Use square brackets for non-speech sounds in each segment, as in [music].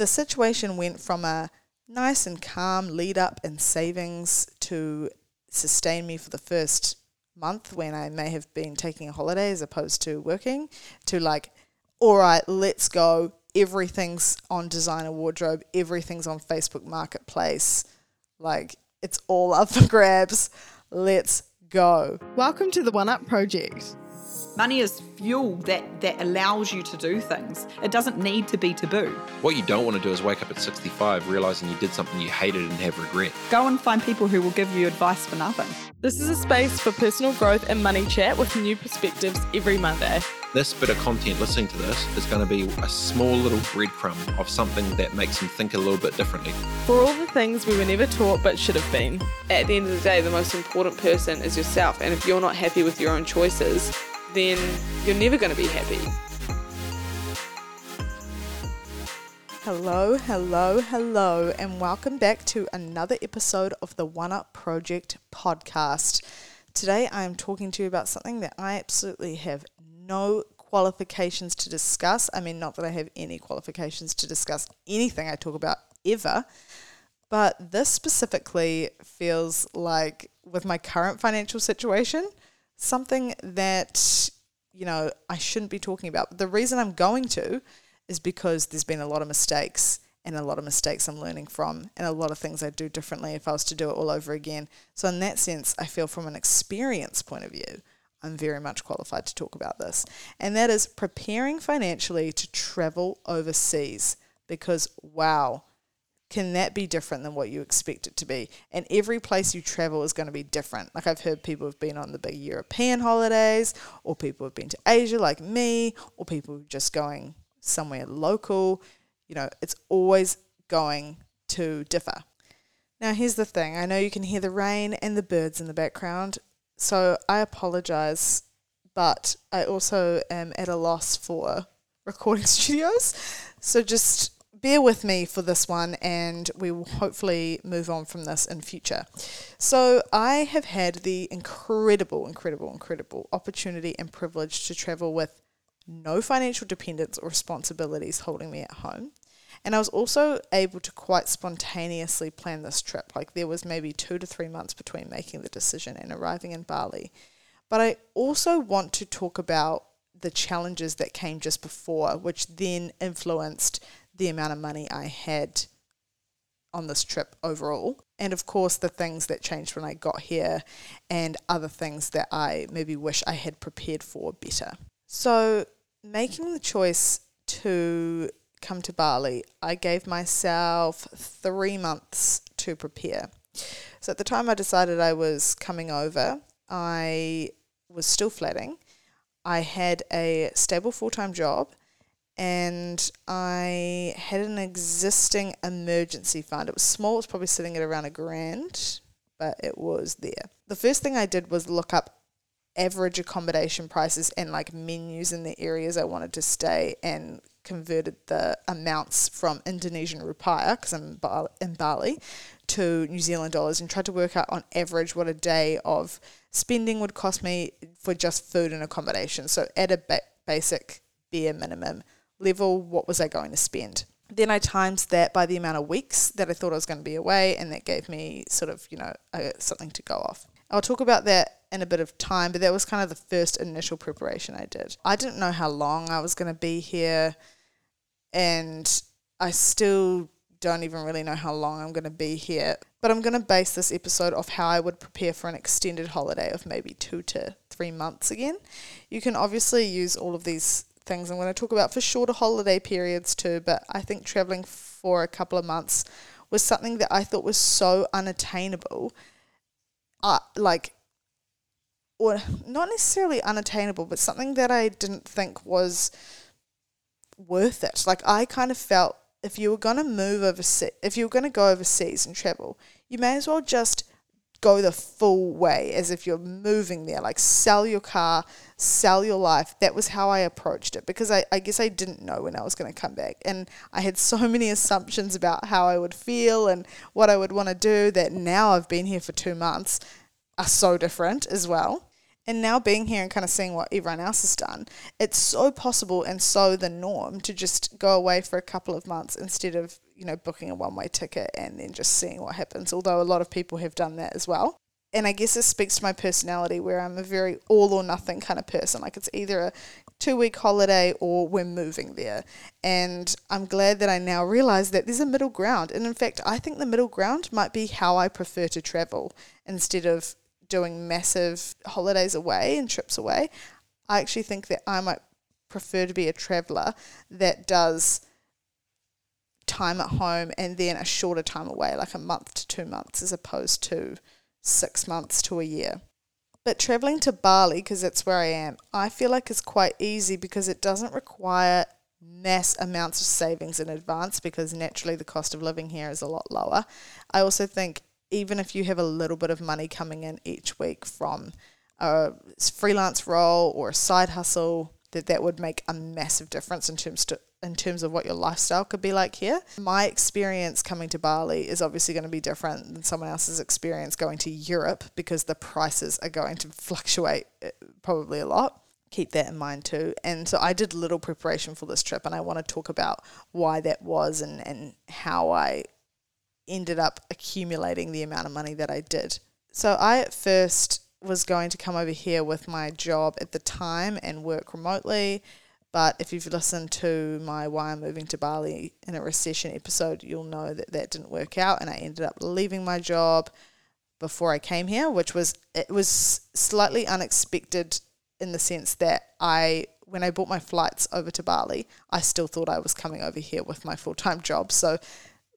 the situation went from a nice and calm lead up and savings to sustain me for the first month when I may have been taking a holiday as opposed to working to like, all right, let's go. Everything's on designer wardrobe, everything's on Facebook Marketplace. Like, it's all up for grabs. Let's go. Welcome to the One Up Project. Money is fuel that, that allows you to do things. It doesn't need to be taboo. What you don't want to do is wake up at 65 realizing you did something you hated and have regret. Go and find people who will give you advice for nothing. This is a space for personal growth and money chat with new perspectives every Monday. This bit of content, listening to this, is going to be a small little breadcrumb of something that makes them think a little bit differently. For all the things we were never taught but should have been. At the end of the day, the most important person is yourself, and if you're not happy with your own choices, then you're never going to be happy. Hello, hello, hello, and welcome back to another episode of the One Up Project podcast. Today I am talking to you about something that I absolutely have no qualifications to discuss. I mean, not that I have any qualifications to discuss anything I talk about ever, but this specifically feels like, with my current financial situation, something that, you know, I shouldn't be talking about. But the reason I'm going to is because there's been a lot of mistakes and a lot of mistakes I'm learning from and a lot of things I'd do differently if I was to do it all over again. So, in that sense, I feel from an experience point of view, I'm very much qualified to talk about this. And that is preparing financially to travel overseas because, wow, can that be different than what you expect it to be? And every place you travel is going to be different. Like I've heard people have been on the big European holidays, or people have been to Asia like me, or people just going somewhere local. You know, it's always going to differ. Now, here's the thing I know you can hear the rain and the birds in the background, so I apologize, but I also am at a loss for recording [laughs] studios. So just bear with me for this one and we will hopefully move on from this in future. So, I have had the incredible, incredible, incredible opportunity and privilege to travel with no financial dependence or responsibilities holding me at home. And I was also able to quite spontaneously plan this trip. Like there was maybe two to three months between making the decision and arriving in Bali. But I also want to talk about the challenges that came just before, which then influenced the amount of money I had on this trip overall. And of course, the things that changed when I got here and other things that I maybe wish I had prepared for better. So, making the choice to come to Bali, I gave myself three months to prepare. So, at the time I decided I was coming over, I was still flatting. I had a stable full time job and I had an existing emergency fund. It was small, it was probably sitting at around a grand, but it was there. The first thing I did was look up average accommodation prices and like menus in the areas I wanted to stay and converted the amounts from Indonesian rupiah because I'm in Bali to New Zealand dollars and tried to work out on average what a day of spending would cost me for just food and accommodation. So at a ba- basic bare minimum level, what was I going to spend? Then I times that by the amount of weeks that I thought I was going to be away, and that gave me sort of, you know, something to go off. I'll talk about that in a bit of time, but that was kind of the first initial preparation I did. I didn't know how long I was going to be here, and I still don't even really know how long I'm going to be here. But I'm going to base this episode off how I would prepare for an extended holiday of maybe two to three months again. You can obviously use all of these things I'm going to talk about for shorter holiday periods too, but I think traveling for a couple of months was something that I thought was so unattainable. Uh, like, or not necessarily unattainable, but something that I didn't think was worth it. Like, I kind of felt if you were going to move overseas, if you were going to go overseas and travel, you may as well just go the full way as if you're moving there, like sell your car, sell your life. That was how I approached it because I, I guess I didn't know when I was going to come back. And I had so [laughs] many assumptions about how I would feel and what I would want to do that now I've been here for two months are so different as well. And now being here and kind of seeing what everyone else has done, it's so possible and so the norm to just go away for a couple of months instead of, you know, booking a one way ticket and then just seeing what happens. Although a lot of people have done that as well. And I guess this speaks to my personality where I'm a very all or nothing kind of person. Like it's either a two week holiday or we're moving there. And I'm glad that I now realize that there's a middle ground. And in fact, I think the middle ground might be how I prefer to travel instead of doing massive holidays away and trips away. I actually think that I might prefer to be a traveler that does time at home and then a shorter time away, like a month to two months, as opposed to six months to a year. But traveling to Bali, because that's where I am, I feel like it's quite easy because it doesn't require mass amounts of savings in advance because naturally the cost of living here is a lot lower. I also think even if you have a little bit of money coming in each week from a freelance role or a side hustle, that that would make a massive difference in terms to in terms of what your lifestyle could be like here. My experience coming to Bali is obviously going to be different than someone else's experience going to Europe because the prices are going to fluctuate uh, probably a lot. Keep that in mind too. And so I did little preparation for this trip and I want to talk about why that was and, and how I ended up accumulating the amount of money that I did. So I at first was going to come over here with my job at the time and work remotely. But if you've listened to my Why I'm Moving to Bali in a recession episode, you'll know that that didn't work out, and I ended up leaving my job before I came here, which was it was slightly unexpected in the sense that I when I bought my flights over to Bali, I still thought I was coming over here with my full time job. So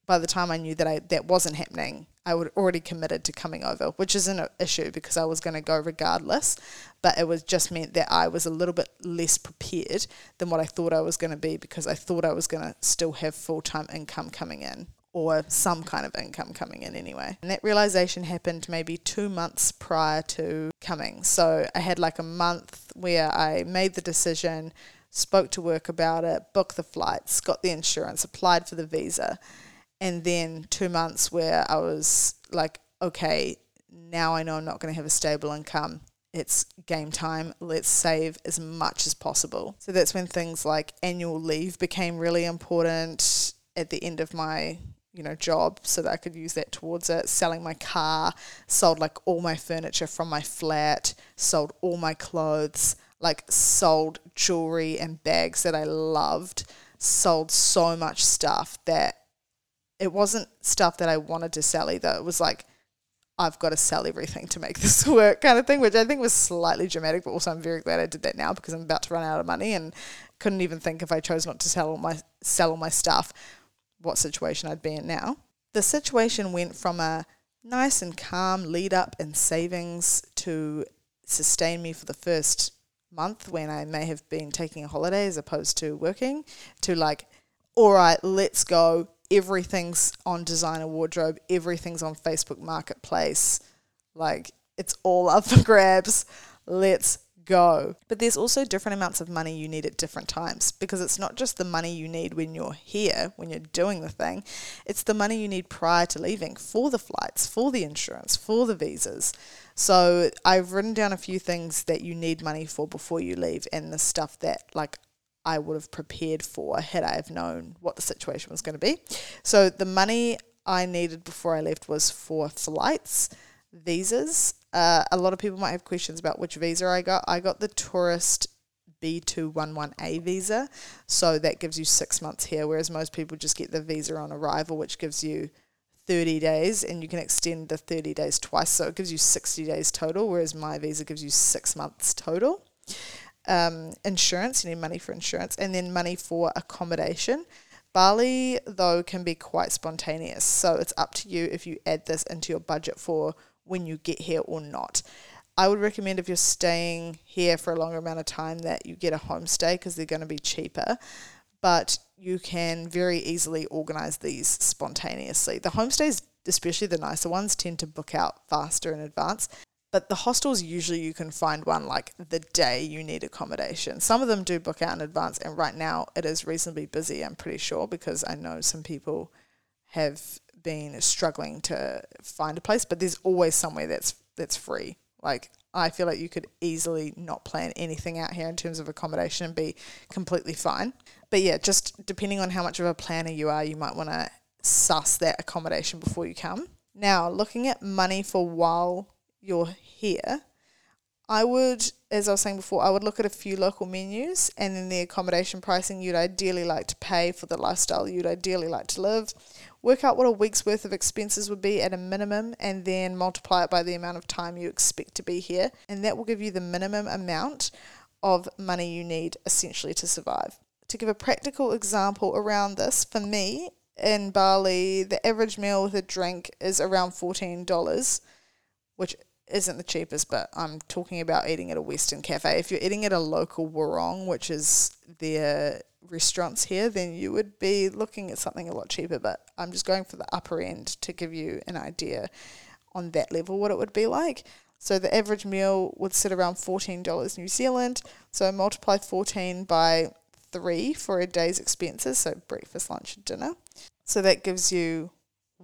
by the time I knew that I that wasn't happening, I would already committed to coming over, which isn't an issue because I was going to go regardless. But it was just meant that I was a little bit less prepared than what I thought I was going to be because I thought I was going to still have full time income coming in or some kind of income coming in anyway. And that realization happened maybe two months prior to coming. So I had like a month where I made the decision, spoke to work about it, booked the flights, got the insurance, applied for the visa and then two months where I was like, okay, now I know I'm not going to have a stable income. It's game time. Let's save as much as possible. So that's when things like annual leave became really important at the end of my you know job so that I could use that towards it selling my car sold like all my furniture from my flat sold all my clothes like sold jewelry and bags that I loved sold so much stuff that it wasn't stuff that I wanted to sell either. It was like, I've got to sell everything to make [laughs] this work kind of thing, which I think was slightly dramatic, but also I'm very glad I did that now because I'm about to run out of money and couldn't even think if I chose not to sell all my sell all my stuff, what situation I'd be in now. The situation went from a nice and calm lead up and savings to sustain me for the first month when I may have been taking a holiday as opposed to working to like, all right, let's go everything's on designer wardrobe, everything's on Facebook Marketplace. Like it's all up for grabs. Let's go. But there's also different amounts of money you need at different times because it's not just the money you need when you're here, when you're doing the thing, it's the money you need prior to leaving for the flights, for the insurance, for the visas. So I've written down a few things that you need money for before you leave and the stuff that like I would have prepared for had I have known what the situation was going to be. So the money I needed before I left was for flights, visas. Uh, a lot of people might have questions about which visa I got. I got the tourist B211A visa, so that gives you six months here, whereas most people just get the visa on arrival, which gives you 30 days, and you can extend the 30 days twice, so it gives you 60 days total, whereas my visa gives you six months total um, insurance, you need money for insurance, and then money for accommodation. Bali, though, can be quite spontaneous, so it's up to you if you add this into your budget for when you get here or not. I would recommend if you're staying here for a longer amount of time that you get a homestay because they're going to be cheaper, but you can very easily organize these spontaneously. The homestays, especially the nicer ones, tend to book out faster in advance. But the hostels usually you can find one like the day you need accommodation. Some of them do book out in advance, and right now it is reasonably busy. I'm pretty sure because I know some people have been struggling to find a place, but there's always somewhere that's that's free. Like I feel like you could easily not plan anything out here in terms of accommodation and be completely fine. But yeah, just depending on how much of a planner you are, you might want to suss that accommodation before you come. Now, looking at money for while you're here, I would, as I was saying before, I would look at a few local menus and then the accommodation pricing you'd ideally like to pay for the lifestyle you'd ideally like to live. Work out what a week's worth of expenses would be at a minimum and then multiply it by the amount of time you expect to be here. And that will give you the minimum amount of money you need essentially to survive. To give a practical example around this, for me in Bali, the average meal with a drink is around $14, which isn't the cheapest, but I'm talking about eating at a Western cafe. If you're eating at a local Warong, which is their restaurants here, then you would be looking at something a lot cheaper. But I'm just going for the upper end to give you an idea on that level what it would be like. So the average meal would sit around $14 New Zealand. So multiply 14 by 3 for a day's expenses, so breakfast, lunch, and dinner. So that gives you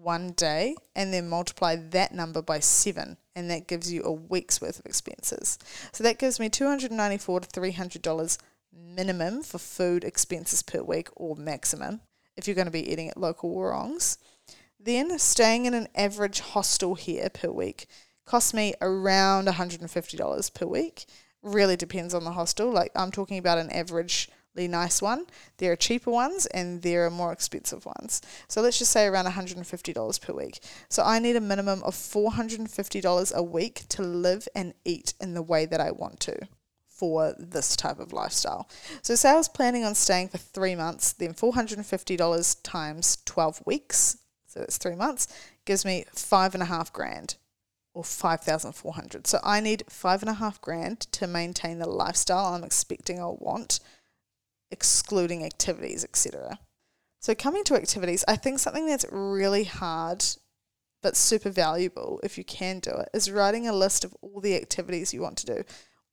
one day and then multiply that number by 7 and that gives you a week's worth of expenses. So that gives me 294 to $300 minimum for food expenses per week or maximum if you're going to be eating at local Warongs. Then staying in an average hostel here per week costs me around $150 per week. Really depends on the hostel. Like I'm talking about an average nice one. There are cheaper ones and there are more expensive ones. So let's just say around $150 per week. So I need a minimum of $450 a week to live and eat in the way that I want to for this type of lifestyle. So say I was planning on staying for three months, then $450 times 12 weeks, so that's three months, gives me five and a half grand or 5,400. So I need five and a half grand to maintain the lifestyle I'm expecting I'll want excluding activities, etc. So, coming to activities, I think something that's really hard but super valuable if you can do it is writing a list of all the activities you want to do,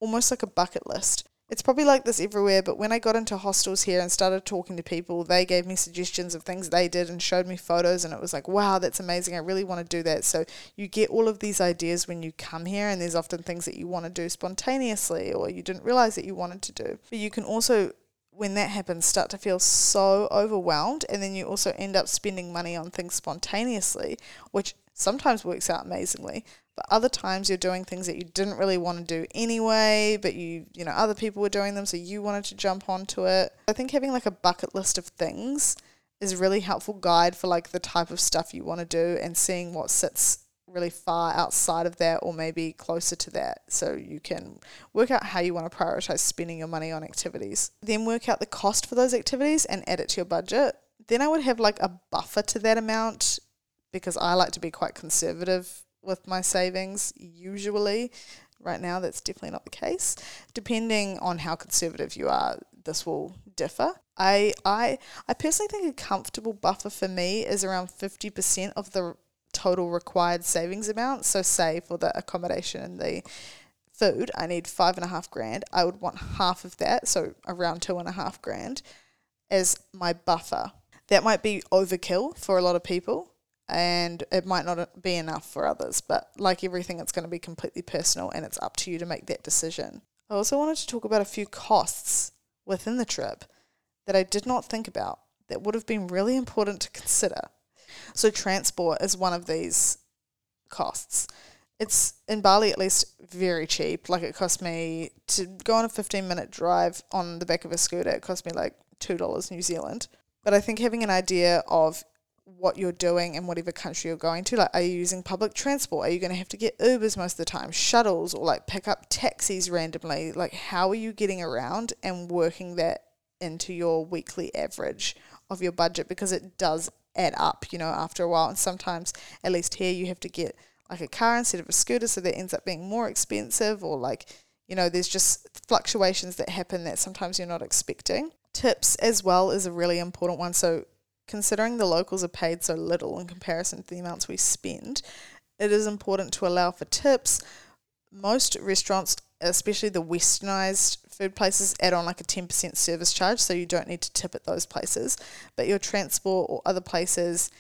almost like a bucket list. It's probably like this everywhere, but when I got into hostels here and started talking to people, they gave me suggestions of things they did and showed me photos, and it was like, wow, that's amazing. I really want to do that. So you get all of these ideas when you come here, and there's often things that you want to do spontaneously or you didn't realize that you wanted to do. But you can also when that happens, start to feel so overwhelmed, and then you also end up spending money on things spontaneously, which sometimes works out amazingly. But other times you're doing things that you didn't really want to do anyway, but you, you know, other people were doing them, so you wanted to jump onto it. I think having like a bucket list of things is a really helpful guide for like the type of stuff you want to do and seeing what sits really far outside of that or maybe closer to that. So you can work out how you want to prioritize spending your money on activities. Then work out the cost for those activities and add it to your budget. Then i would have like a buffer to that amount because i like to be quite conservative with my savings usually. Right now that's definitely not the case. Depending on how conservative you are this will differ. I, I I personally think a comfortable buffer for me is around 50% of the total required savings amount. So, say for the accommodation and the food, I need five and a half grand. I would want half of that, so around two and a half grand, as my buffer. That might be overkill for a lot of people, and it might not be enough for others. But like everything, it's going to be completely personal, and it's up to you to make that decision. I also wanted to talk about a few costs within the trip that I did not think about that would have been really important to consider. So transport is one of these costs. It's in Bali at least very cheap. Like it cost me to go on a 15 minute drive on the back of a scooter, it cost me like $2 New Zealand. But I think having an idea of what you're doing in whatever country you're going to. Like, are you using public transport? Are you going to have to get Ubers most of the time, shuttles, or like pick up taxis randomly? Like, how are you getting around and working that into your weekly average of your budget? Because it does add up, you know, after a while. And sometimes, at least here, you have to get like a car instead of a scooter, so that ends up being more expensive, or like, you know, there's just fluctuations that happen that sometimes you're not expecting. Tips as well is a really important one. So, considering the locals are paid so little in comparison to the amounts we spend, it is important to allow for tips. Most restaurants especially the westernized food places add on like a 10% service charge so you don't need to tip at those places but your transport or other places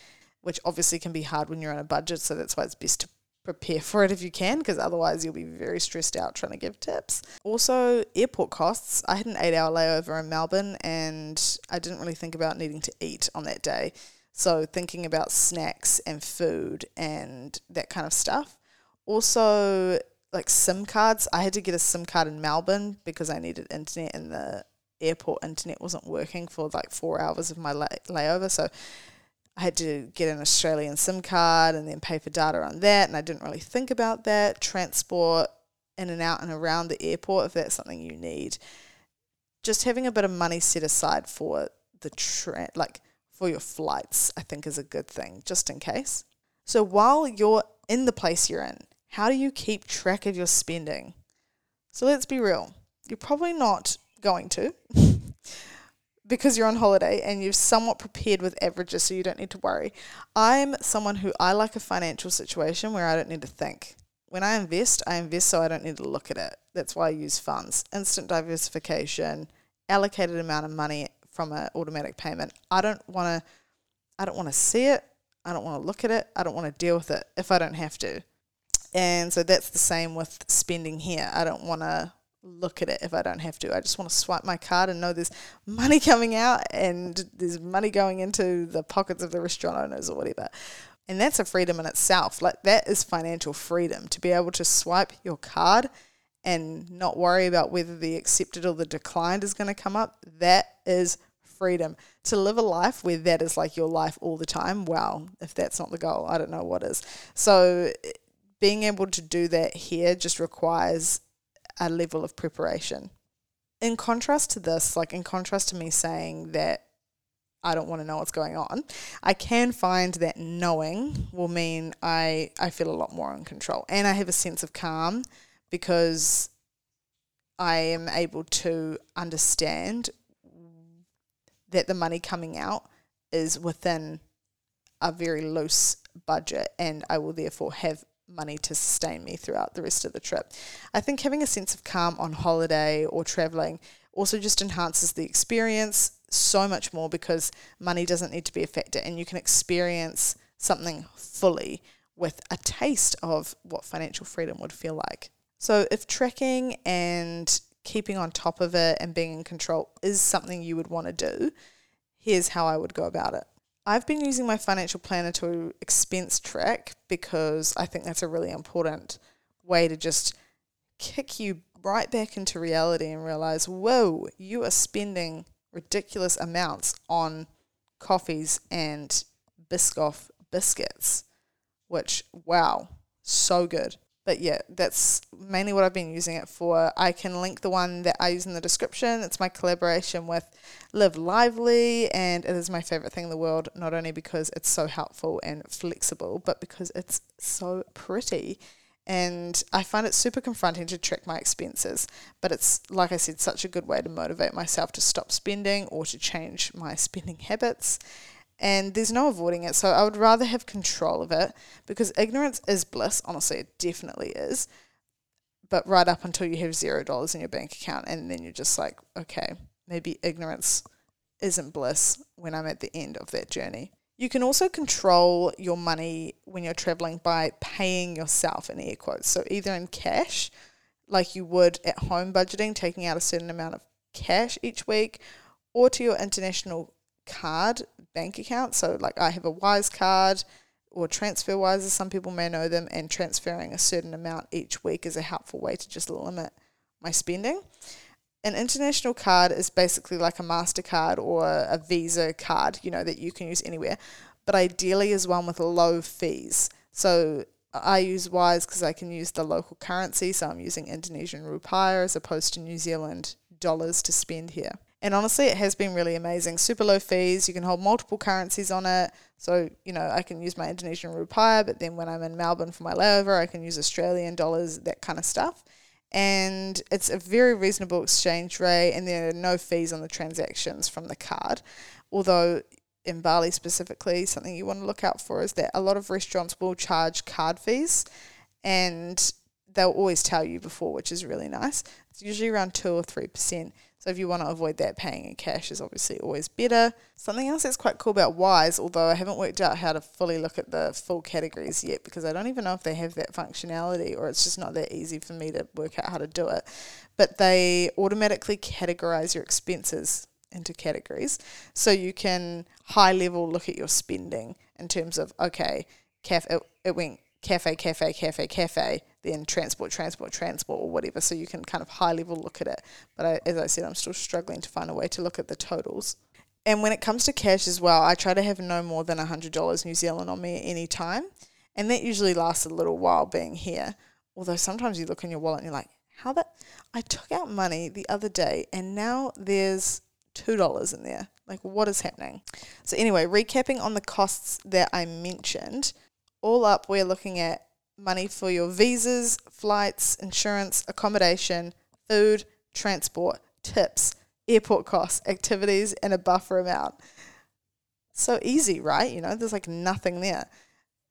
which obviously can be hard when you're on a budget so that's why it's best to prepare for it if you can, because otherwise you'll be very stressed out trying to give tips. Also, airport costs. I had an eight hour layover in Melbourne and I didn't really think about needing to eat on that day. So, thinking about snacks and food and that kind of stuff. Also, like SIM cards. I had to get a SIM card in Melbourne because I needed internet and the airport internet wasn't working for like four hours of my lay- layover. So, I had to get an Australian SIM card and then pay for data on that. And I didn't really think about that. Transport in and out and around the airport, if that's something you need. Just having a bit of money set aside for the tra- like for your flights, I think is a good thing, just in case. So while you're in the place you're in, how do you keep track of your spending? So let's be real. You're probably not going to. [laughs] because you're on holiday and you've somewhat prepared with averages so you don't need to worry. I'm someone who I like a financial situation where I don't need to think. When I invest, I invest so I don't need to look at it. That's why I use funds. Instant diversification, allocated amount of money from an automatic payment. I don't want to I don't want to see it. I don't want to look at it. I don't want to deal with it if I don't have to. And so that's the same with spending here. I don't want to look at it if I don't have to. I just want to swipe my card and know there's money coming out and there's money going into the pockets of the restaurant owners or whatever. And that's a freedom in itself. Like that is financial freedom to be able to swipe your card and not worry about whether the accepted or the declined is going to come up. That is freedom. To live a life where that is like your life all the time, wow, if that's not the goal, I don't know what is. So being able to do that here just requires a level of preparation. In contrast to this, like in contrast to me saying that I don't want to know what's going on, I can find that knowing will mean I, I feel a lot more in control and I have a sense of calm because I am able to understand that the money coming out is within a very loose budget and I will therefore have money to sustain me throughout the rest of the trip. I think having a sense of calm on holiday or traveling also just enhances the experience so much more because money doesn't need to be a factor and you can experience something fully with a taste of what financial freedom would feel like. So, if tracking and keeping on top of it and being in control is something you would want to do, here's how I would go about it. I've been using my financial planner to expense track because I think that's a really important way to just kick you right back into reality and realize, whoa, you are spending ridiculous amounts on coffees and Biscoff biscuits, which, wow, so good. But yeah, that's mainly what I've been using it for. I can link the one that I use in the description. It's my collaboration with Live Lively, and it is my favorite thing in the world, not only because it's so helpful and flexible, but because it's so pretty. And I find it super confronting to track my expenses. But it's, like I said, such a good way to motivate myself to stop spending or to change my spending habits and there's no avoiding it. So I would rather have control of it because ignorance is bliss. Honestly, it definitely is. But right up until you have zero dollars in your bank account, and then you're just like, okay, maybe ignorance isn't bliss when I'm at the end of that journey. You can also control your money when you're traveling by paying yourself in air quotes. So either in cash, like you would at home budgeting, taking out a certain amount of cash each week, or to your international card bank account. So, like, I have a Wise card or TransferWise, as some people may know them, and transferring a certain amount each week is a helpful way to just limit my spending. An international card is basically like a MasterCard or a Visa card, you know, that you can use anywhere, but ideally is one with low fees. So I use Wise because I can use the local currency, so I'm using Indonesian rupiah as opposed to New Zealand dollars to spend here. And honestly, it has been really amazing. Super low fees. You can hold multiple currencies on it. So, you know, I can use my Indonesian rupiah, but then when I'm in Melbourne for my layover, I can use Australian dollars, that kind of stuff. And it's a very reasonable exchange rate, and there are no fees on the transactions from the card. Although, in Bali specifically, something you want to look out for is that a lot of restaurants will charge card fees, and they'll always tell you before, which is really nice. It's usually around 2 or 3%. So if you want to avoid that, paying in cash is obviously always better. Something else that's quite cool about Wise, although I haven't worked out how to fully look at the full categories yet because I don't even know if they have that functionality or it's just not that easy for me to work out how to do it. But they automatically categorize your expenses into categories. So you can high level look at your spending in terms of, okay, cafe, it, it went cafe, cafe, cafe, cafe, then transport, transport, transport, or whatever. So you can kind of high level look at it. But I, as I said, I'm still struggling to find a way to look at the totals. And when it comes to cash as well, I try to have no more than $100 New Zealand on me at any time. And that usually lasts a little while being here. Although sometimes you look in your wallet and you're like, how that? I took out money the other day and now there's $2 in there. Like, what is happening? So, anyway, recapping on the costs that I mentioned, all up, we're looking at money for your visas, flights, insurance, accommodation, food, transport, tips, airport costs, activities, and a buffer amount. So easy, right? You know, there's like nothing there.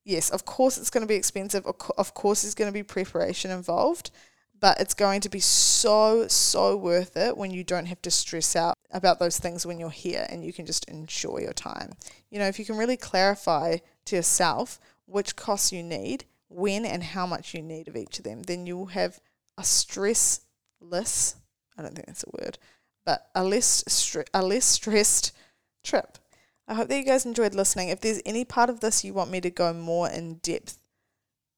Yes, of course it's going to be expensive. Of course, there's going to be preparation involved, but it's going to be so, so worth it when you don't have to stress out about those things when you're here and you can just enjoy your time. You know, if you can really clarify to yourself which costs you need, when and how much you need of each of them, then you'll have a stressless, I don't think that's a word, but a less, a less stressed trip. I hope that you guys enjoyed listening. If there's any part of this you want me to go more in depth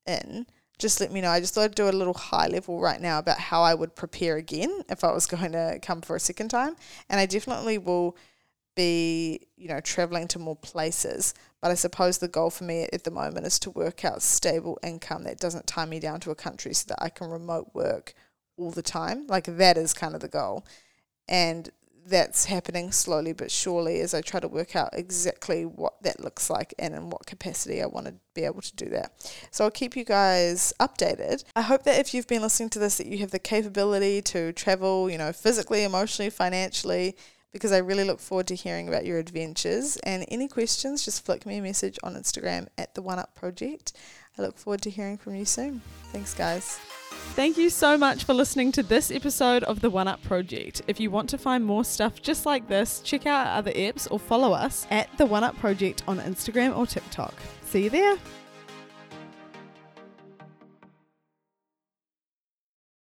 in, just let me know. I just thought I'd do a little high level right now about how I would prepare again if I was [laughs] going to come for a second time. And I definitely will be, you know, traveling to more places. But I suppose the goal for me at the moment is to work out stable income that doesn't tie me down to a country so that I can remote work all the time. Like that is kind of the goal. And that's happening slowly but surely as I try to work out exactly what that looks like and in what capacity I want to be able to do that. So I'll keep you guys updated. I hope that if you've been listening to this that you have the capability to travel, you know, physically, emotionally, financially, because I really look forward to hearing about your adventures. And any questions, just flick me a message on Instagram at the One Up Project. I look forward to hearing from you soon. Thanks, guys. Thank you so much for listening to this episode of the One Up Project. If you want to find more stuff just like this, check out our other apps or follow us at the One Up Project on Instagram or TikTok. See you there.